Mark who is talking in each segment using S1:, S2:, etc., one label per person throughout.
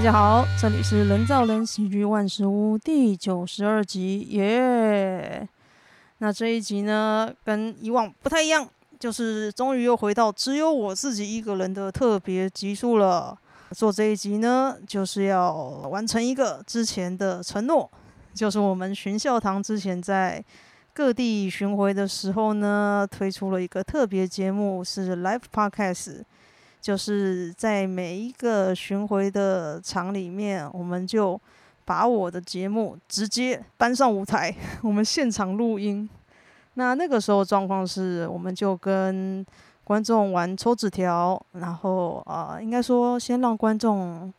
S1: 大家好，这里是人造人喜剧万事屋第九十二集，耶！那这一集呢，跟以往不太一样，就是终于又回到只有我自己一个人的特别集数了。做这一集呢，就是要完成一个之前的承诺，就是我们寻笑堂之前在各地巡回的时候呢，推出了一个特别节目，是 Live Podcast。就是在每一个巡回的场里面，我们就把我的节目直接搬上舞台，我们现场录音。那那个时候状况是，我们就跟观众玩抽纸条，然后啊、呃，应该说先让观众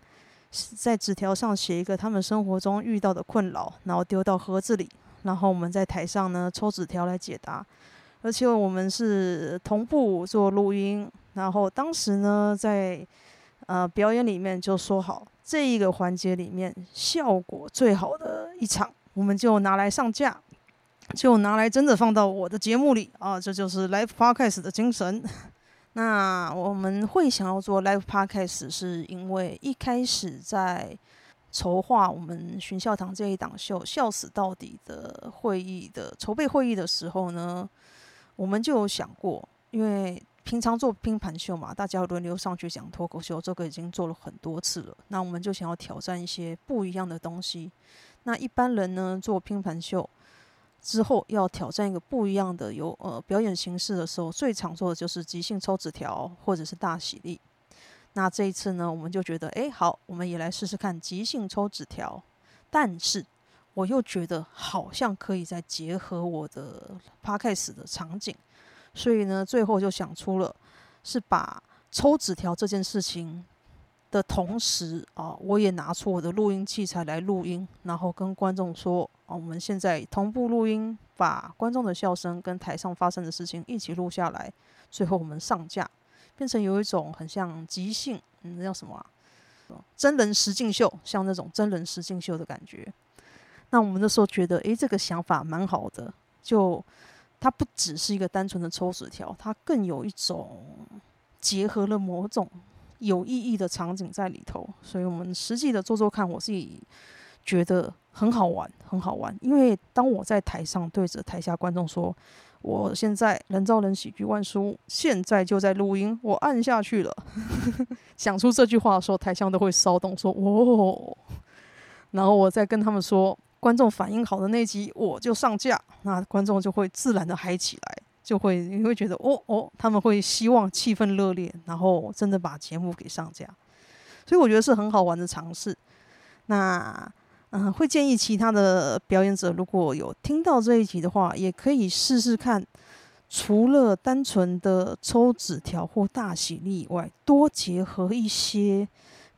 S1: 在纸条上写一个他们生活中遇到的困扰，然后丢到盒子里，然后我们在台上呢抽纸条来解答。而且我们是同步做录音，然后当时呢，在呃表演里面就说好，这一个环节里面效果最好的一场，我们就拿来上架，就拿来真的放到我的节目里啊，这就是 Live Podcast 的精神。那我们会想要做 Live Podcast，是因为一开始在筹划我们巡笑堂这一档秀“笑死到底”的会议的筹备会议的时候呢。我们就有想过，因为平常做拼盘秀嘛，大家轮流上去讲脱口秀，这个已经做了很多次了。那我们就想要挑战一些不一样的东西。那一般人呢，做拼盘秀之后要挑战一个不一样的有呃表演形式的时候，最常做的就是即兴抽纸条或者是大喜力。那这一次呢，我们就觉得，哎，好，我们也来试试看即兴抽纸条，但是。我又觉得好像可以再结合我的 podcast 的场景，所以呢，最后就想出了是把抽纸条这件事情的同时啊，我也拿出我的录音器材来录音，然后跟观众说啊，我们现在同步录音，把观众的笑声跟台上发生的事情一起录下来，最后我们上架，变成有一种很像即兴，嗯，那叫什么？真人实境秀，像那种真人实境秀的感觉。那我们那时候觉得，诶，这个想法蛮好的。就它不只是一个单纯的抽纸条，它更有一种结合了某种有意义的场景在里头。所以我们实际的做做看，我自己觉得很好玩，很好玩。因为当我在台上对着台下观众说：“我现在人造人喜剧万事屋，现在就在录音。”我按下去了，讲出这句话的时候，台下都会骚动，说：“哦。”然后我再跟他们说。观众反应好的那一集我就上架，那观众就会自然的嗨起来，就会你会觉得哦哦，他们会希望气氛热烈，然后真的把节目给上架，所以我觉得是很好玩的尝试。那嗯、会建议其他的表演者如果有听到这一集的话，也可以试试看，除了单纯的抽纸条或大喜利以外，多结合一些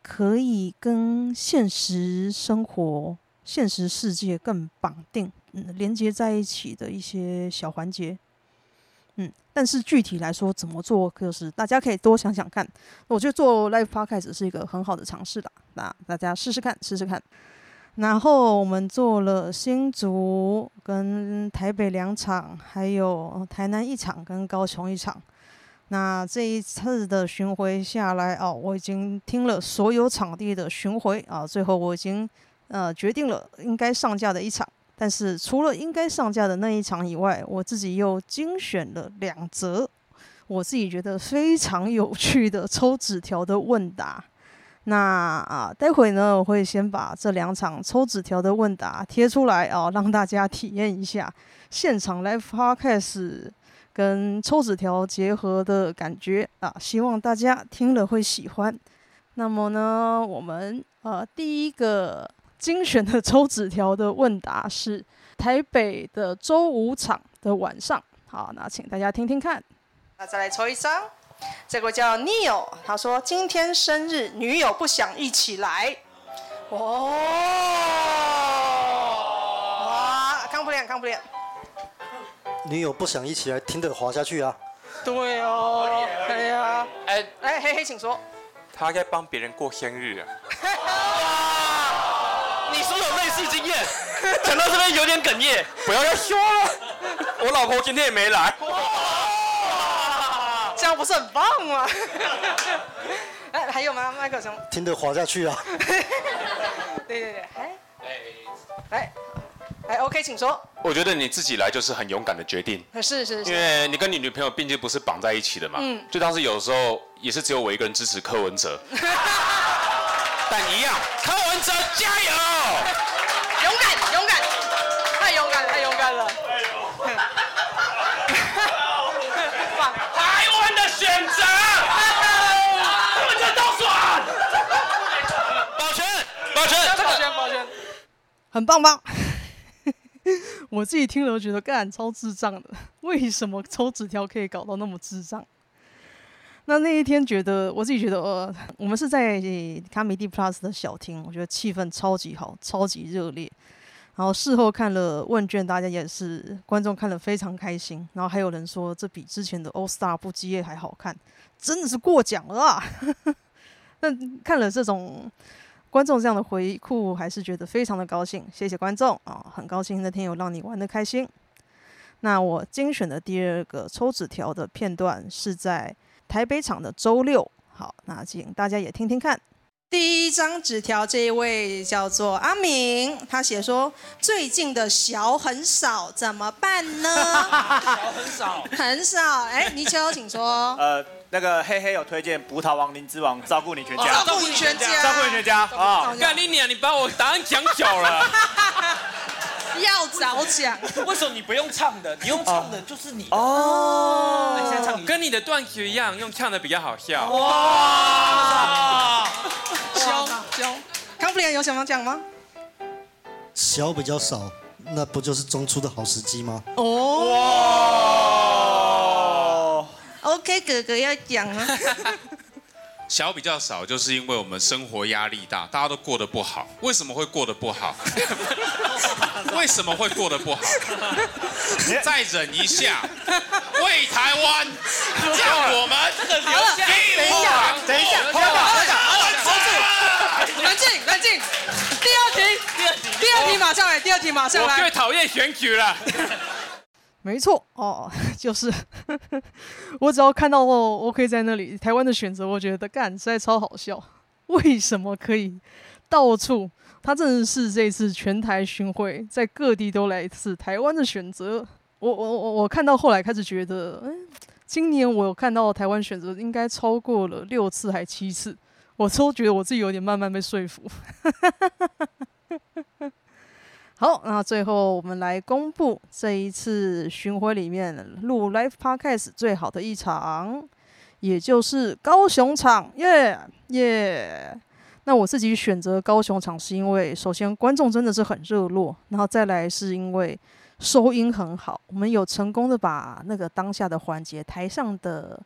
S1: 可以跟现实生活。现实世界更绑定、嗯、连接在一起的一些小环节，嗯，但是具体来说怎么做，就是大家可以多想想看。我觉得做 live podcast 是一个很好的尝试的，那大家试试看，试试看。然后我们做了新竹跟台北两场，还有台南一场跟高雄一场。那这一次的巡回下来哦，我已经听了所有场地的巡回啊，最后我已经。呃，决定了应该上架的一场，但是除了应该上架的那一场以外，我自己又精选了两则我自己觉得非常有趣的抽纸条的问答。那啊，待会呢，我会先把这两场抽纸条的问答贴出来啊，让大家体验一下现场 live podcast 跟抽纸条结合的感觉啊，希望大家听了会喜欢。那么呢，我们呃第一个。精选的抽纸条的问答是台北的周五场的晚上，好，那请大家听听看。那再来抽一张，这个叫 Neil，他说今天生日，女友不想一起来。哦，哇，看不练，看不练。
S2: 女友不想一起来，听得滑下去啊？
S1: 对哦，对呀。哎哎，嘿嘿，请说。
S3: 他在帮别人过生日啊。经验讲到这边有点哽咽，不要再说了。我老婆今天也没来。
S1: 这样样不是很棒吗？哎，还有吗，麦克兄？
S2: 听得滑下去啊！
S1: 对对对，哎，哎，哎，OK，请说。
S4: 我觉得你自己来就是很勇敢的决定。
S1: 是是是。
S4: 因为你跟你女朋友毕竟不是绑在一起的嘛。嗯。就当时有时候也是只有我一个人支持柯文哲。但一样，柯文哲加油！
S1: 勇敢，勇敢，太勇敢，太勇敢了。
S3: 台湾的选择，柯文哲都爽。保全，保全，
S1: 保全，保全，很棒吧？我自己听了都觉得干超智障的，为什么抽纸条可以搞到那么智障？那那一天觉得我自己觉得，呃，我们是在卡米地 Plus 的小厅，我觉得气氛超级好，超级热烈。然后事后看了问卷，大家也是观众看了非常开心。然后还有人说这比之前的 All Star 不激烈还好看，真的是过奖了啊！那看了这种。观众这样的回馈，还是觉得非常的高兴。谢谢观众啊，很高兴那天有让你玩的开心。那我精选的第二个抽纸条的片段是在台北场的周六。好，那请大家也听听看。第一张纸条，这一位叫做阿明，他写说最近的小很少，怎么办呢？
S3: 小很少，
S1: 很少。哎，泥鳅，请说。
S5: 呃。那个黑黑有推荐葡萄王灵之王，照顾你全家，
S1: 照顾你全家，
S5: 照顾你全家啊！
S3: 干你娘！你把我答案讲脚了，
S1: 要早讲。
S3: 为什么你不用唱的？你用唱的就是你
S1: 哦。
S3: 你先唱，跟你的段子一样，用唱的比较好笑。哇！
S1: 小小，康普里有想要讲吗？
S2: 小比较少，那不就是中出的好时机吗？
S1: 哦。OK，哥哥要讲啊。
S6: 小比较少，就是因为我们生活压力大，大家都过得不好。为什么会过得不好？为什么会过得不好？再忍一下，为台湾，叫我们这个留下。
S1: 等一下，等一下，等一下，好，冷静，冷静。第二题，第二题，第二题马上来，第二题马上来。
S3: 我最讨厌选举了。
S1: 没错哦，就是 我只要看到我可以在那里台湾的选择，我觉得干实在超好笑。为什么可以到处？他真的是这次全台巡回，在各地都来一次台湾的选择。我我我我看到后来开始觉得，嗯，今年我看到台湾选择应该超过了六次还七次，我都觉得我自己有点慢慢被说服。好，那最后我们来公布这一次巡回里面录 Live Podcast 最好的一场，也就是高雄场，耶耶。那我自己选择高雄场，是因为首先观众真的是很热络，然后再来是因为收音很好，我们有成功的把那个当下的环节、台上的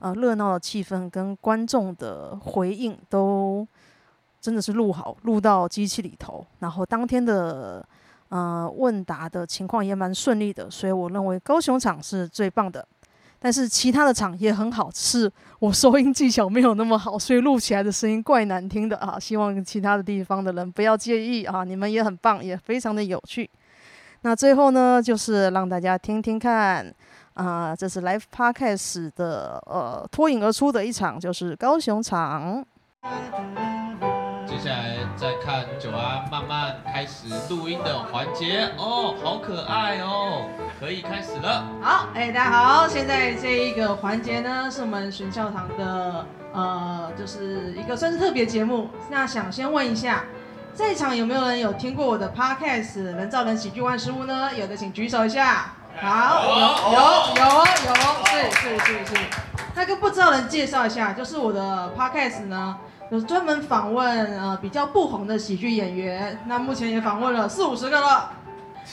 S1: 呃热闹的气氛跟观众的回应都。真的是录好，录到机器里头，然后当天的呃问答的情况也蛮顺利的，所以我认为高雄场是最棒的。但是其他的场也很好，是我收音技巧没有那么好，所以录起来的声音怪难听的啊。希望其他的地方的人不要介意啊，你们也很棒，也非常的有趣。那最后呢，就是让大家听听看啊、这是 Live Podcast 的呃脱颖而出的一场，就是高雄场。
S7: 接下来再看九安慢慢开始录音的环节哦，好可爱哦，可以开始了。
S1: 好，哎，大家好，现在这一个环节呢，是我们寻教堂的呃，就是一个算是特别节目。那想先问一下，在场有没有人有听过我的 Podcast《人造人喜剧万事屋》呢？有的请举手一下。好，有有有有，是是是是。那跟不知道的人介绍一下，就是我的 Podcast 呢。有专门访问呃比较不红的喜剧演员，那目前也访问了四五十个了。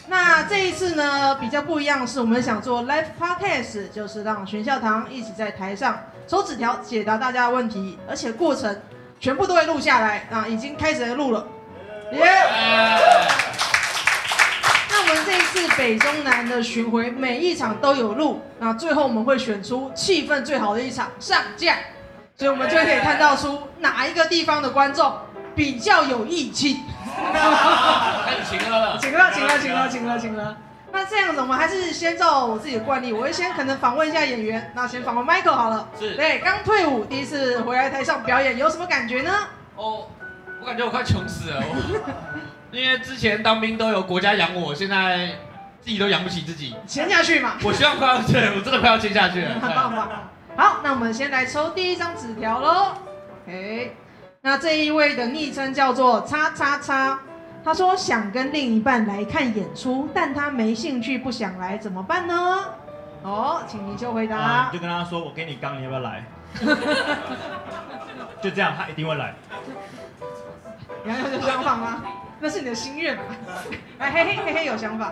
S1: 那这一次呢比较不一样，是我们想做 live podcast，就是让全笑堂一起在台上抽纸条解答大家的问题，而且过程全部都会录下来啊，已经开始录了。耶、那我们这一次北中南的巡回，每一场都有录，那最后我们会选出气氛最好的一场上架。所以，我们就可以看到出哪一个地方的观众比较有义气。
S7: 开 始请了，
S1: 请了，请了，请了，请了，请了。
S5: 那这样子，我们还是先照我自己的惯例，我会先可能访问一下演员。那先访问 Michael 好了。
S7: 是。
S5: 对，刚退伍，第一次回来台上表演，有什么感觉呢？
S7: 哦，我感觉我快穷死了。我 因为之前当兵都有国家养我，现在自己都养不起自己。
S5: 签下去嘛。
S7: 我希望快要对，我真的快要签下去了。
S5: 很棒很棒。好，那我们先来抽第一张纸条喽。OK，那这一位的昵称叫做叉叉叉。他说想跟另一半来看演出，但他没兴趣，不想来，怎么办呢？哦，请你就回答。
S3: 啊、你就跟他说，我给你钢，你要不要来？就这样，他一定会来。
S5: 你还有想法吗？那是你的心愿嘛。哎，嘿嘿嘿嘿，有想法。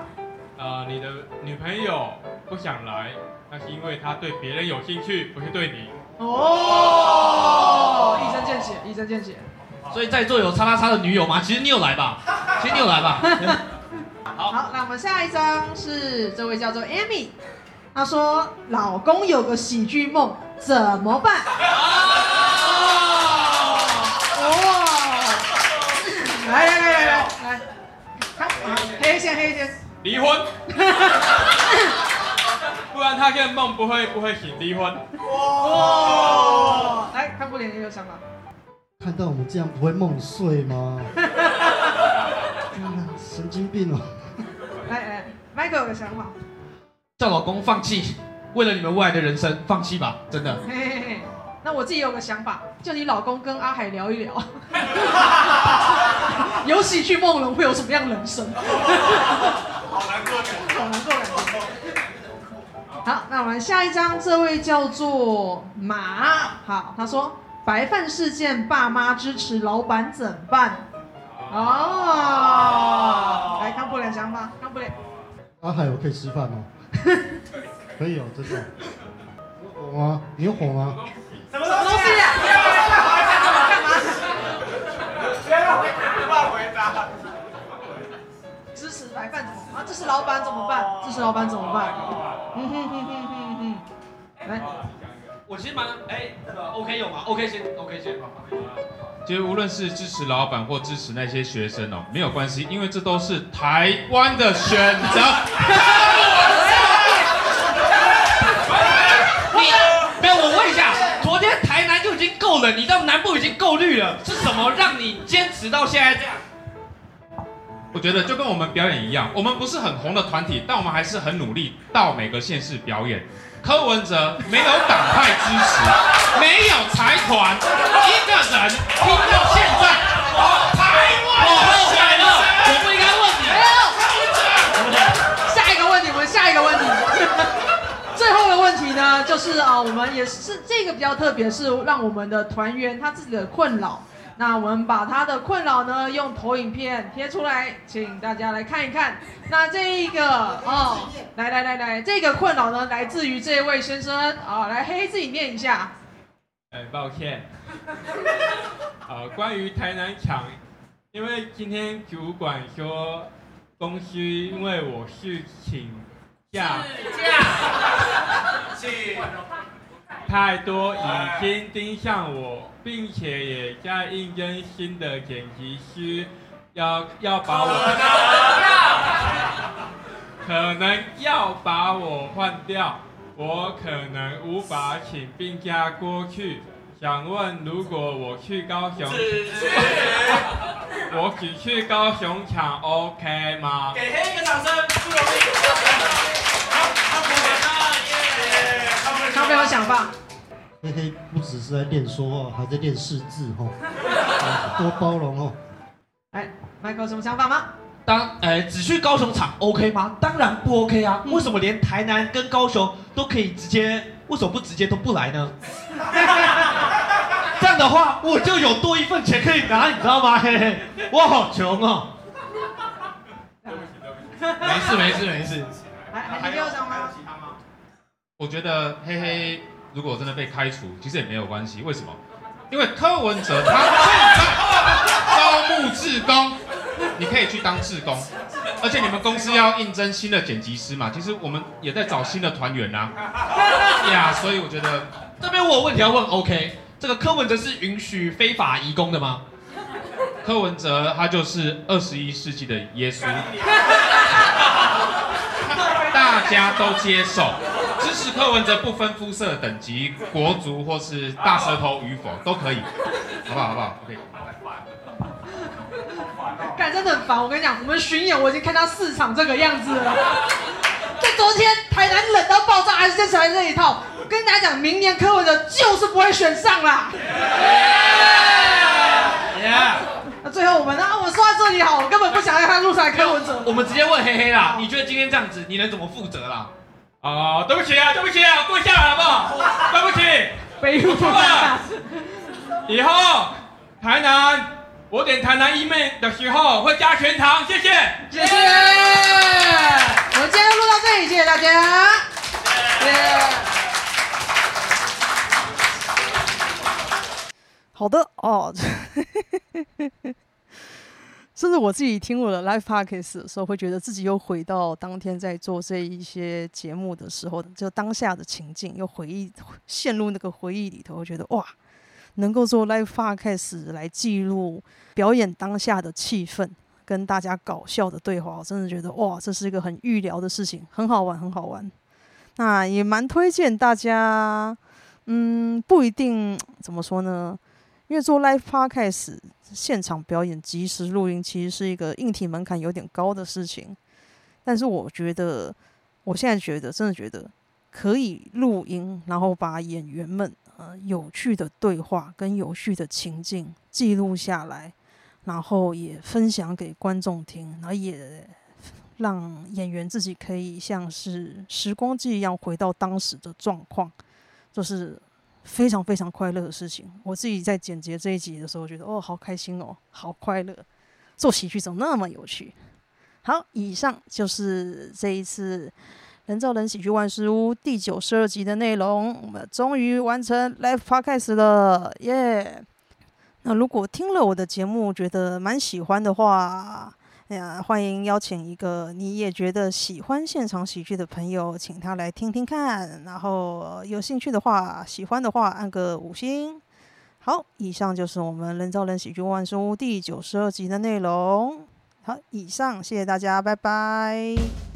S8: 啊、呃，你的女朋友不想来，那是因为他对别人有兴趣，不是对你。
S5: 哦，一针见血，一针见血。
S7: 所以在座有叉叉叉的女友吗？其实你有来吧，其实你有来吧。
S5: 好，好，那我们下一张是这位叫做 Amy，她说老公有个喜剧梦，怎么办？哦，来来来来来来，看，黑线黑线，
S8: 离婚，不然他这个梦不会不会醒，离婚。
S5: 哇，来看布脸也有想法。
S2: 看到我们这样不会梦碎吗？神经病哦！
S5: 来来，Michael 有个想法，
S7: 叫老公放弃，为了你们未来的人生，放弃吧，真的。
S5: 嘿嘿嘿，那我自己有个想法，叫你老公跟阿海聊一聊，有喜剧梦龙会有什么样的人生？
S3: 好难过，
S5: 好难过。好，那我们下一张，这位叫做马，好，他说。白饭事件，爸妈支持老板怎么办？哦，来康布雷想法，康布雷。
S2: 阿海，我可以吃饭吗？可以哦，真的。火吗？你有火吗？
S3: 什么东西啊？干嘛？不要乱回答。
S5: 支持白饭怎么啊？支持老板怎么办？支持老板怎么办？嗯哼哼哼哼哼，来。
S7: 我其实蛮哎，OK 有吗？OK 先，OK 先。
S6: 其实无论是支持老板或支持那些学生哦，没有关系，因为这都是台湾的选择。
S7: 你没有，我问一下，昨天台南就已经够冷，你到南部已经够绿了，是什么让你坚持到现在这样？
S6: 我觉得就跟我们表演一样，我们不是很红的团体，但我们还是很努力到每个县市表演。柯文哲没有党派支持，没有财团，一个人拼到现在，台湾我后悔了，我不应该问你。
S5: 没有，下一个问题，我们下一个问题，最后的问题呢，就是啊，我们也是这个比较特别，是让我们的团员他自己的困扰。那我们把他的困扰呢，用投影片贴出来，请大家来看一看。那这一个哦，来来来来，这个困扰呢，来自于这位先生啊、哦，来黑黑自己念一下。
S8: 哎，抱歉。啊，关于台南场，因为今天主管说公司因为我是请假，
S3: 请假，
S8: 太多已经盯上我，并且也在应征新的剪辑师，要要把我，可能要把我换掉，我可能无法请病假过去。想问，如果我去高雄，我只去高雄场，OK 吗？
S3: 给黑一个掌声，不容易。
S5: 他没有想法。
S2: 嘿嘿，不只是在练说话，还在练识字哦，多包容哦。
S5: 哎，Michael 有什么想法吗？
S7: 当哎，只去高雄场 OK 吗？当然不 OK 啊！为什么连台南跟高雄都可以直接，为什么不直接都不来呢？这样的话，我就有多一份钱可以拿，你知道吗？嘿嘿，我好穷哦。没事没事没事。
S5: 还还有想法吗？
S6: 我觉得嘿嘿，如果真的被开除，其实也没有关系。为什么？因为柯文哲他正在招募志工，你可以去当志工。而且你们公司要应征新的剪辑师嘛，其实我们也在找新的团员呐。呀，所以我觉得
S7: 这边我有问题要问。OK，这个柯文哲是允许非法移工的吗？
S6: 柯文哲他就是二十一世纪的耶稣。
S7: 大家都接受。支持柯文哲不分肤色等级、国族或是大舌头与否都可以，好不好？好不好？OK。
S5: 干真的很烦，我跟你讲，我们巡演我已经看到市场这个样子了。在昨天台南冷到爆炸，还是在来这一套。我跟大家讲，明年柯文哲就是不会选上啦。那最后我们呢？我说到这里好，我根本不想让他录出来柯文哲。
S7: 我们直接问黑黑啦，你觉得今天这样子，你能怎么负责啦？
S8: 啊，对不起啊，对不起啊，跪下来好不好？对不起。以后台南。我点台南意面的时候会加全糖，谢谢，
S5: 谢谢。我们今天录到这里，谢谢大家。谢谢。
S1: 好的哦，甚至我自己听我的 live podcast 的时候，会觉得自己又回到当天在做这一些节目的时候，就当下的情境，又回忆陷入那个回忆里头，我觉得哇。能够做 live podcast 来记录表演当下的气氛，跟大家搞笑的对话，我真的觉得哇，这是一个很预聊的事情，很好玩，很好玩。那也蛮推荐大家，嗯，不一定怎么说呢？因为做 live podcast 现场表演、即时录音，其实是一个硬体门槛有点高的事情。但是我觉得，我现在觉得，真的觉得可以录音，然后把演员们。呃，有趣的对话跟有趣的情境记录下来，然后也分享给观众听，然后也让演员自己可以像是时光机一样回到当时的状况，就是非常非常快乐的事情。我自己在剪辑这一集的时候，觉得哦，好开心哦，好快乐，做喜剧怎么那么有趣？好，以上就是这一次。人造人喜剧万事屋第九十二集的内容，我们终于完成 live podcast 了，耶！那如果听了我的节目觉得蛮喜欢的话，哎呀，欢迎邀请一个你也觉得喜欢现场喜剧的朋友，请他来听听看。然后有兴趣的话，喜欢的话按个五星。好，以上就是我们人造人喜剧万书第九十二集的内容。好，以上谢谢大家，拜拜。